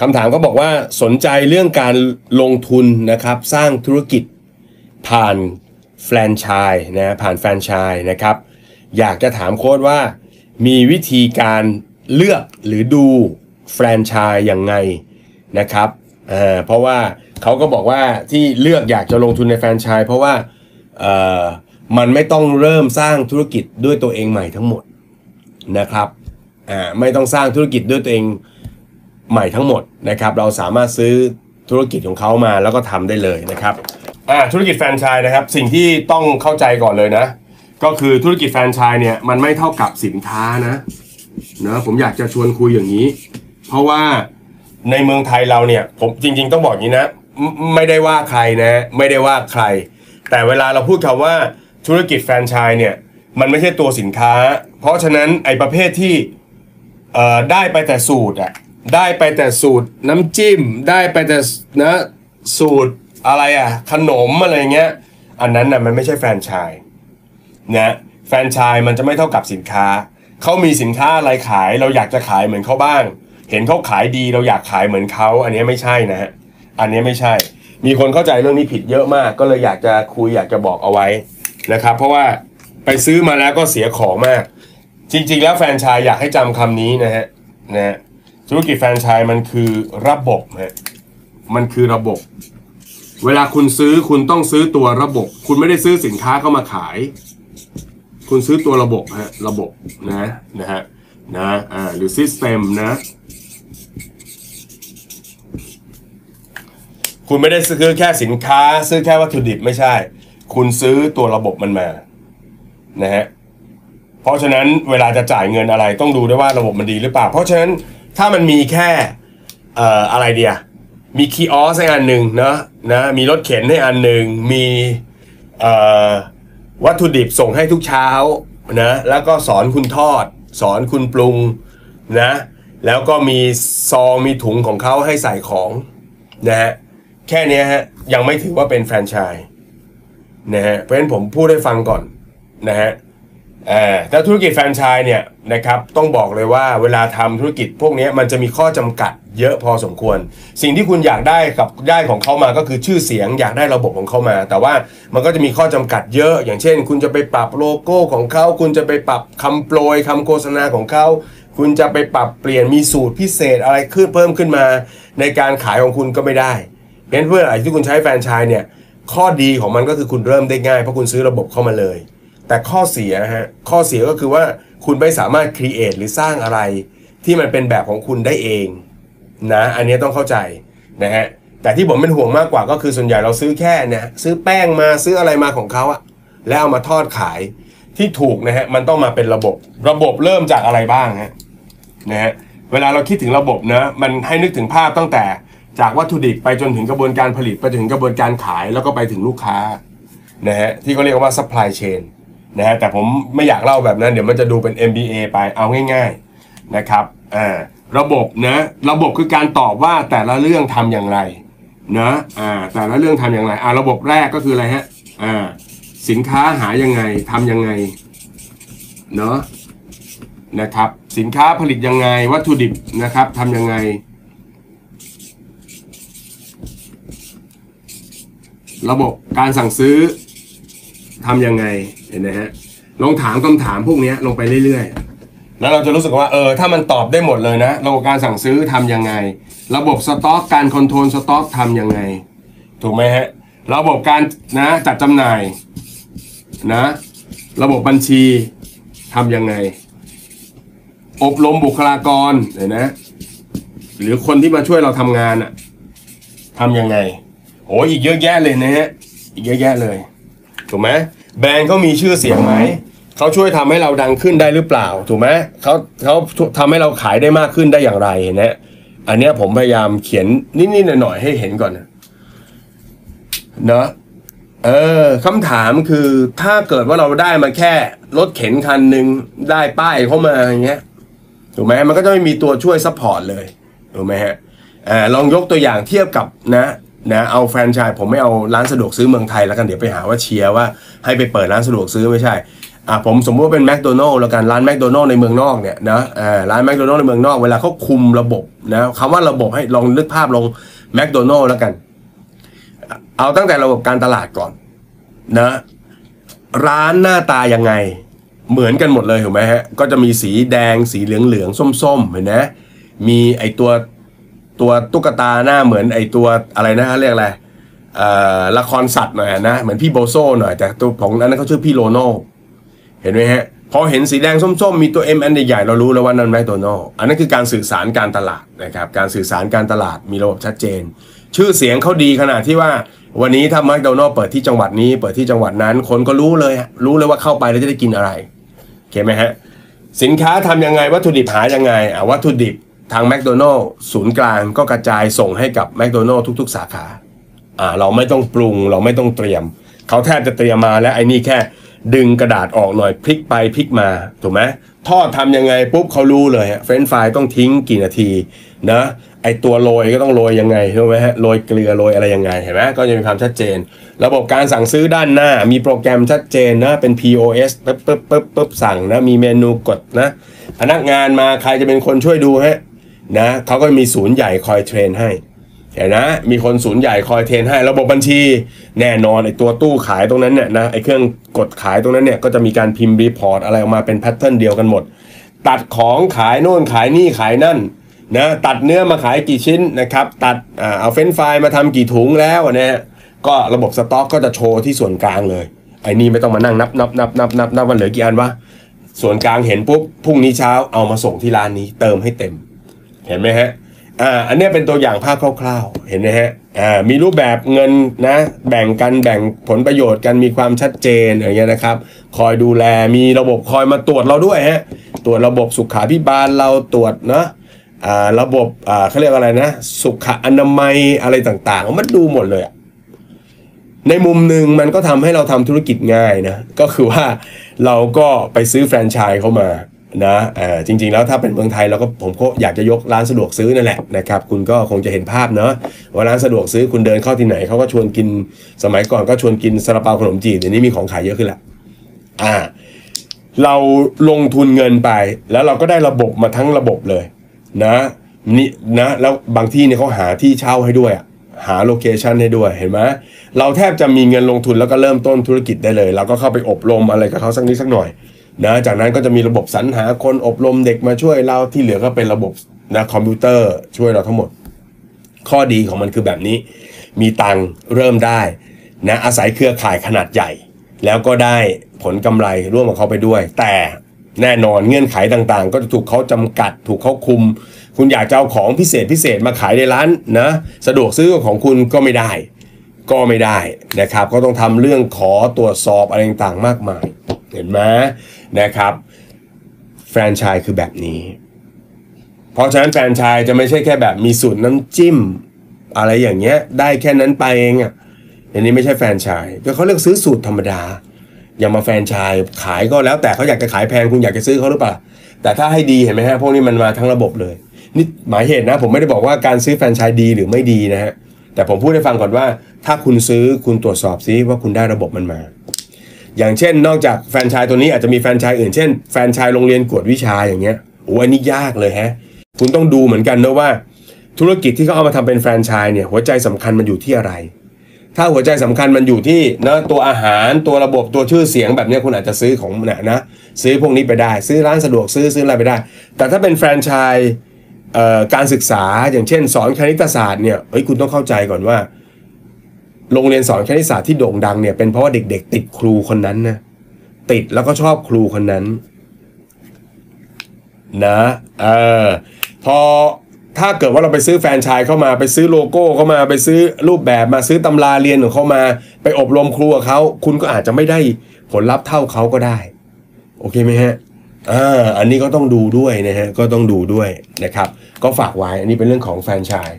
คำถามก็บอกว่าสนใจเรื่องการลงทุนนะครับ สร้างธุรกิจผ่านแฟรนไชส์นะผ่านแฟรนไชส์นะครับ อยากจะถามโค้ดว่า มีวิธีการเลือกหรือดูแฟรนไชส์อยังไงนะครับเเพราะว่าเขาก็บอกว่าที่เลือกอยากจะลงทุนในแฟรนไชส์เพราะว่ามันไม่ต้องเริ่มสร้างธุรกิจด้วยตัวเองใหม่ทั้งหมดนะครับไม่ต้องสร้างธุรกิจด้วยตัวเอง ใหม่ทั้งหมดนะครับ เราสามารถซื้อธุรกิจของเขามาแล้วก็ทำได้เลยนะครับอ่าธุรกิจแฟรนไชส์นะครับ สิ่งที่ต้องเข้าใจก่อนเลยนะ ก็คือธุรกิจแฟรนไชส์เนี่ยมันไม่เท่ากับสินค้านะนะผมอยากจะชวนคุยอย่างนี้ เพราะว่าในเมืองไทยเราเนี่ยผมจริง ๆ ต้องบอกอย่างนี้นะ ไม่ได้ว่าใครนะ ไม่ได้ว่าใคร แต่เวลาเราพูดคำว่าธุรกิจแฟรนไชส์เนี่ยมันไม่ใช่ตัวสินค้า เพราะฉะนั้นไอ้ประเภทที่ได้ไปแต่สูตรอะ ได้ไปแต่สูตรน้ำจิ้ม ได้ไปแต่นะสูตรอะไรอะขนมอะไรเงี้ย อันนั้นน่ะมันไม่ใช่แฟรนไชส์นะแฟรนไชส์มันจะไม่เท่ากับสินค้า เขามีสินค้าอะไรขาย เราอยากจะขายเหมือนเขาบ้าง เห็นเขาขายดีเราอยากขายเหมือนเขา อันนี้ไม่ใช่นะฮะอันนี้ไม่ใช่ มีคนเข้าใจเรื่องนี้ผิดเยอะมาก ก็เลยอยากจะคุยอยากจะบอกเอาไว้นะครับ เพราะว่าไปซื้อมาแล้วก็เสียของมาก จริง ๆ แล้วแฟนชส์อยากให้จำคำนี้นะฮะนะฮะ ธุรกิจแฟรนไชส์มันคือระบบฮะมันคือระบบ เวลาคุณซื้อคุณต้องซื้อตัวระบบ คุณไม่ได้ซื้อสินค้าเข้ามาขาย คุณซื้อตัวระบบฮะระบบนะนะฮะนะอ่าหรือ system นะคุณไม่ได้ซื้อแค่สินค้า ซื้อแค่วัตถุดิบไม่ใช่ คุณซื้อตัวระบบมันมานะฮะเพราะฉะนั้นเวลาจะจ่ายเงินอะไรต้องดูด้วยว่าระบบมันดีหรือเปล่า เพราะฉะนั้น ถ้ามันมีแค่เอ่ออะไรเดียมีคีออสให้อันหนึ่งเนาะนะมีรถเข็นให้อันหนึ่งมีเอ่อวัตถุดิบส่งให้ทุกเช้านะแล้วก็สอนคุณทอด สอนคุณปรุงนะแล้วก็มีซองมีถุงของเขาให้ใส่ของนะฮะแค่นี้ฮะยังไม่ถือว่าเป็นแฟรนไชส์นะฮะเพราะฉะนั้นผมพูดให้ฟังก่อนนะฮะ แต่ธุรกิจแฟรนไชส์เนี่ยนะครับต้องบอกเลยว่าเวลาทำธุรกิจพวกนี้มันจะมีข้อจำกัดเยอะพอสมควร สิ่งที่คุณอยากได้กับได้ของเขามาก็คือชื่อเสียงอยากได้ระบบของเขามา แต่ว่ามันก็จะมีข้อจำกัดเยอะ อย่างเช่น คุณจะไปปรับโลโก้ของเขา คุณจะไปปรับคำโปรยคำโฆษณาของเขา คุณจะไปปรับเปลี่ยนมีสูตรพิเศษอะไรขึ้นเพิ่มขึ้นมา ในการขายของคุณก็ไม่ได้เพราะฉะนั้นเพื่ออะไรที่คุณใช้แฟรนไชส์เนี่ยข้อดีของมันก็คือคุณเริ่มได้ง่ายเพราะคุณซื้อระบบเข้ามาเลย แต่ข้อเสียฮะข้อเสียก็คือว่าคุณไม่สามารถครีเอทหรือสร้างอะไร ที่มันเป็นแบบของคุณได้เองนะอันนี้ต้องเข้าใจนะฮะแต่ที่ผมเป็นห่วงมากกว่าก็คือส่วนใหญ่เราซื้อแค่เนี่ยซื้อแป้งมาซื้ออะไรมาของเขาอะแล้วเอามาทอดขายที่ถูกนะฮะมันต้องมาเป็นระบบ ระบบเริ่มจากอะไรบ้างฮะนะฮะเวลาเราคิดถึงระบบนะมันให้นึกถึงภาพตั้งแต่จากวัตถุดิบไปจนถึงกระบวนการผลิตไปถึงกระบวนการขายแล้วก็ไปถึงลูกค้านะฮะที่เขาเรียกว่า supply chain นะฮะแต่ผมไม่อยากเล่าแบบนั้น เดี๋ยวมันจะดูเป็น MBA ไปเอาง่าย ๆนะครับอ่าระบบนะระบบคือการตอบว่าแต่ละเรื่องทำอย่างไรนะอ่าแต่ละเรื่องทำอย่างไรอ่าระบบแรกก็คืออะไรฮะอ่าสินค้าหายังไงทำยังไงเนาะนะครับสินค้าผลิตยังไงวัตถุดิบนะครับทำยังไง ระบบการสั่งซื้อทำยังไง เห็นไหมฮะลองถามคำถามพวกเนี้ยลงไปเรื่อยๆ แล้วเราจะรู้สึกว่าเออถ้ามันตอบได้หมดเลยนะ ระบบการสั่งซื้อทำยังไง ระบบสต็อกการคอนโทรลสต็อกทำยังไง ถูกไหมฮะ ระบบการนะจัดจำหน่ายนะ ระบบบัญชีทำยังไง อบรมบุคลากรเห็นนะหรือคนที่มาช่วยเราทำงานอะทำยังไงโอ้ยอีกเยอะแยะเลยนะฮะ อีกเยอะแยะเลย ถูกไหมแบรนด์เขามีชื่อเสียงไหมเขาช่วยทำให้เราดังขึ้นได้หรือเปล่า ถูกไหมเขาเขาทำให้เราขายได้มากขึ้นได้อย่างไรเนะอันนี้ผมพยายามเขียนนิดๆหน่อยๆให้เห็นก่อนเนาะเออคำถามคือถ้าเกิดว่าเราได้มาแค่รถเข็นคันหนึ่งได้ป้ายเข้ามาอย่างเงี้ยถูกไหมมันก็จะไม่มีตัวช่วย support เลยถูกไหมฮะอ่าลองยกตัวอย่างเทียบกับนะ นะเอาแฟรนไชส์ผมไม่เอาร้านสะดวกซื้อเมืองไทยแล้วกันเดี๋ยวไปหาว่าเชียร์ว่าให้ไปเปิดร้านสะดวกซื้อไม่ใช่อะผมสมมติว่าเป็นแมคโดนัลล์แล้วกันร้านแมคโดนัลล์ในเมืองนอกเนี่ยนะอ่าร้านแมคโดนัลล์ในเมืองนอกเวลาเขาคุมระบบนะคำว่าระบบให้ลองนึกภาพลงแมคโดนัลล์แล้วกัน เอาตั้งแต่ระบบการตลาดก่อนนะร้านหน้าตายังไง เหมือนกันหมดเลยถูกไหมฮะก็จะมีสีแดงสีเหลืองเหลืองๆส้มๆเห็นไหมมีไอตัว ตัวตุ๊กตาหน้าเหมือนไอตัวอะไรนะเรียกอะไรเอ่อละครสัตว์หน่อยนะเหมือนพี่โบโซหน่อยแต่ตัวของอันนั้นเขาชื่อพี่โลโน่เห็นไหมฮะพอเห็นสีแดงส้มๆ มีตัว M อันใหญ่ๆเรารู้แล้วว่านั่นแมคโดนัลล์อันนั้นคือการสื่อสารการตลาดนะครับการสื่อสารการตลาดมีระบบชัดเจน ชื่อเสียงเขาดีขนาดที่ว่าวันนี้ถ้าแมคโดนัลล์เปิดที่จังหวัดนี้ เปิดที่จังหวัดนั้นคนก็รู้เลย รู้เลยว่าเข้าไปแล้วจะได้กินอะไรโอเคไหมฮะสินค้าทำยังไงวัตถุดิบหายังไงอะวัตถุดิบ ทางแมคโดนัลล์ศูนย์กลางก็กระจายส่งให้กับแมคโดนัลล์ทุก ๆ สาขาอ่าเราไม่ต้องปรุงเราไม่ต้องเตรียม เขาแทบจะเตรียมมาแล้วไอ้นี่แค่ดึงกระดาษออกหน่อยพลิกไปพลิกมาถูกไหมทอดทำยังไงปุ๊บเขารู้เลย french fries ต้องทิ้งกี่นาทีนะไอตัวโรยก็ต้องโรยยังไงรู้ไหมฮะโรยเกลือโรยอะไรยังไงเห็นไหมก็จะมีความชัดเจน ระบบการสั่งซื้อด้านหน้า มีโปรแกรมชัดเจนนะเป็น POS ปึ๊บปึ๊บปึ๊บปึ๊บสั่งนะมีเมนูกดนะพนักงานมาใครจะเป็นคนช่วยดูฮะ นะเขาก็มีศูนย์ใหญ่คอย train ให้เห็นนะมีคนศูนย์ใหญ่คอย train ให้ระบบบัญชี แน่นอนไอตัวตู้ขายตรงนั้นเนี่ยนะไอเครื่องกดขายตรงนั้นเนี่ยก็จะมีการพิมพ์ report อะไรออกมาเป็น pattern เดียวกันหมด ตัดของขายโน่นขายนี่ขายนั่นนะตัดเนื้อมาขายกี่ชิ้นนะครับตัดอเอาเฟรนช์ฟรายมาทำกี่ถุงแล้วนะฮะก็ระบบสต็อกก็จะโชว์ที่ส่วนกลางเลยไอ้นี่ไม่ต้องมานั่งนับนับนับนับนับนับว่าเหลือกี่อันวะส่วนกลางเห็นปุ๊บพรุ่งนี้เช้าเอามาส่งที่ร้านนี้เติมให้เต็ม เห็นไหมฮะอ่าอันนี้เป็นตัวอย่างภาพคร่าวๆ เห็นไหมฮะอ่ามีรูปแบบเงินนะแบ่งกันแบ่งผลประโยชน์กันมีความชัดเจนอย่างเงี้ยนะครับ คอยดูแลมีระบบคอยมาตรวจเราด้วยฮะตรวจระบบสุขาพิบาลเราตรวจเนาะอ่าระบบอ่าเขาเรียกอะไรนะ สุขอนามัยอะไรต่างๆ มันดูหมดเลยอะในมุมหนึ่งมันก็ทำให้เราทำธุรกิจง่ายนะก็คือว่าเราก็ไปซื้อแฟรนไชส์เข้ามา นะจริงๆแล้วถ้าเป็นเมืองไทยเราก็ผมก็อยากจะยกร้านสะดวกซื้อนั่นแหละนะครับคุณก็คงจะเห็นภาพเนาะว่าร้านสะดวกซื้อคุณเดินเข้าที่ไหนเขาก็ชวนกินสมัยก่อนก็ชวนกินซาลาเปาขนมจีบเดี๋ยวนี้มีของขายเยอะขึ้นละอ่าเราลงทุนเงินไป แล้วเราก็ได้ระบบมาทั้งระบบเลยนะนี่นะแล้วบางที่เนี่ยเขาหาที่เช่าให้ด้วยหา location ให้ด้วยเห็นไหมเราแทบจะมีเงินลงทุนแล้วก็เริ่มต้นธุรกิจได้เลยเราก็เข้าไปอบรมอะไรกับเขาสักนิดสักหน่อย นะจากนั้นก็จะมีระบบสรรหาคนอบรมเด็กมาช่วยเราที่เหลือก็เป็นระบบนะคอมพิวเตอร์ช่วยเราทั้งหมด ข้อดีของมันคือแบบนี้ มีตังเริ่มได้นะอาศัยเครือข่ายขนาดใหญ่ แล้วก็ได้ผลกำไรร่วมกับเขาไปด้วย แต่แน่นอนเงื่อนไขต่างๆ ก็จะถูกเขาจำกัด ถูกเขาคุม คุณอยากจะเอาของพิเศษพิเศษมาขายในร้านนะสะดวกซื้อของคุณก็ไม่ได้ ก็ไม่ได้นะครับ ก็ต้องทำเรื่องขอตรวจสอบอะไรต่างๆมากมาย เห็นไหมนะครับ แฟรนไชส์คือแบบนี้ เพราะฉะนั้นแฟรนไชส์จะไม่ใช่แค่แบบมีสูตรน้ำจิ้ม อะไรอย่างเงี้ย ได้แค่นั้นไปเองอะอันนี้ไม่ใช่แฟรนไชส์ก็เขาเรียกซื้อสูตรธรรมดา อย่ามาแฟรนไชส์ขายก็แล้วแต่เขาอยากจะขายแพงคุณอยากจะซื้อเขาหรือเปล่าแต่ถ้าให้ดีเห็นไหมฮะพวกนี้มันมาทั้งระบบเลยนี่หมายเหตุนะ ผมไม่ได้บอกว่าการซื้อแฟรนไชส์ดีหรือไม่ดีนะฮะแต่ผมพูดให้ฟังก่อนว่า ถ้าคุณซื้อคุณตรวจสอบซิว่าคุณได้ระบบมันมา อย่างเช่น นอกจากแฟนชส์ตัวนี้อาจจะมีแฟนชส์อื่น เช่น แฟนชส์โรงเรียนกวดวิชาอย่างเงี้ยโอ้อันนี้ยากเลยฮะ คุณต้องดูเหมือนกันนะว่า ธุรกิจที่เขาเอามาทำเป็นแฟรนไชส์เนี่ยหัวใจสำคัญมันอยู่ที่อะไร ถ้าหัวใจสำคัญมันอยู่ที่นะตัวอาหารตัวระบบตัวชื่อเสียงแบบเนี้ยคุณอาจจะซื้อของนะนะซื้อพวกนี้ไปได้ ซื้อร้านสะดวกซื้อซื้ออะไรไปได้ แต่ถ้าเป็นแฟรนไชส์เอ่อการศึกษาอย่างเช่น สอนคณิตศาสตร์เนี่ยเฮ้ยคุณต้องเข้าใจก่อนว่า โรงเรียนสอนคณิตศาสตร์ที่โด่งดังเนี่ยเป็นเพราะว่าเด็ก ๆ ติดครูคนนั้นนะติดแล้วก็ชอบครูคนนั้น นะเออพอถ้าเกิดว่าเราไปซื้อแฟนชส์เข้ามาไปซื้อโลโก้เข้ามาไปซื้อรูปแบบมาซื้อตำราเรียนของเขามา ไปอบรมครูกับเขา คุณก็อาจจะไม่ได้ผลลัพธ์เท่าเขาก็ได้ โอเคไหมฮะอ่าอันนี้ก็ต้องดูด้วยนะฮะก็ต้องดูด้วยนะครับ ก็ฝากไว้อันนี้เป็นเรื่องของแฟนชส์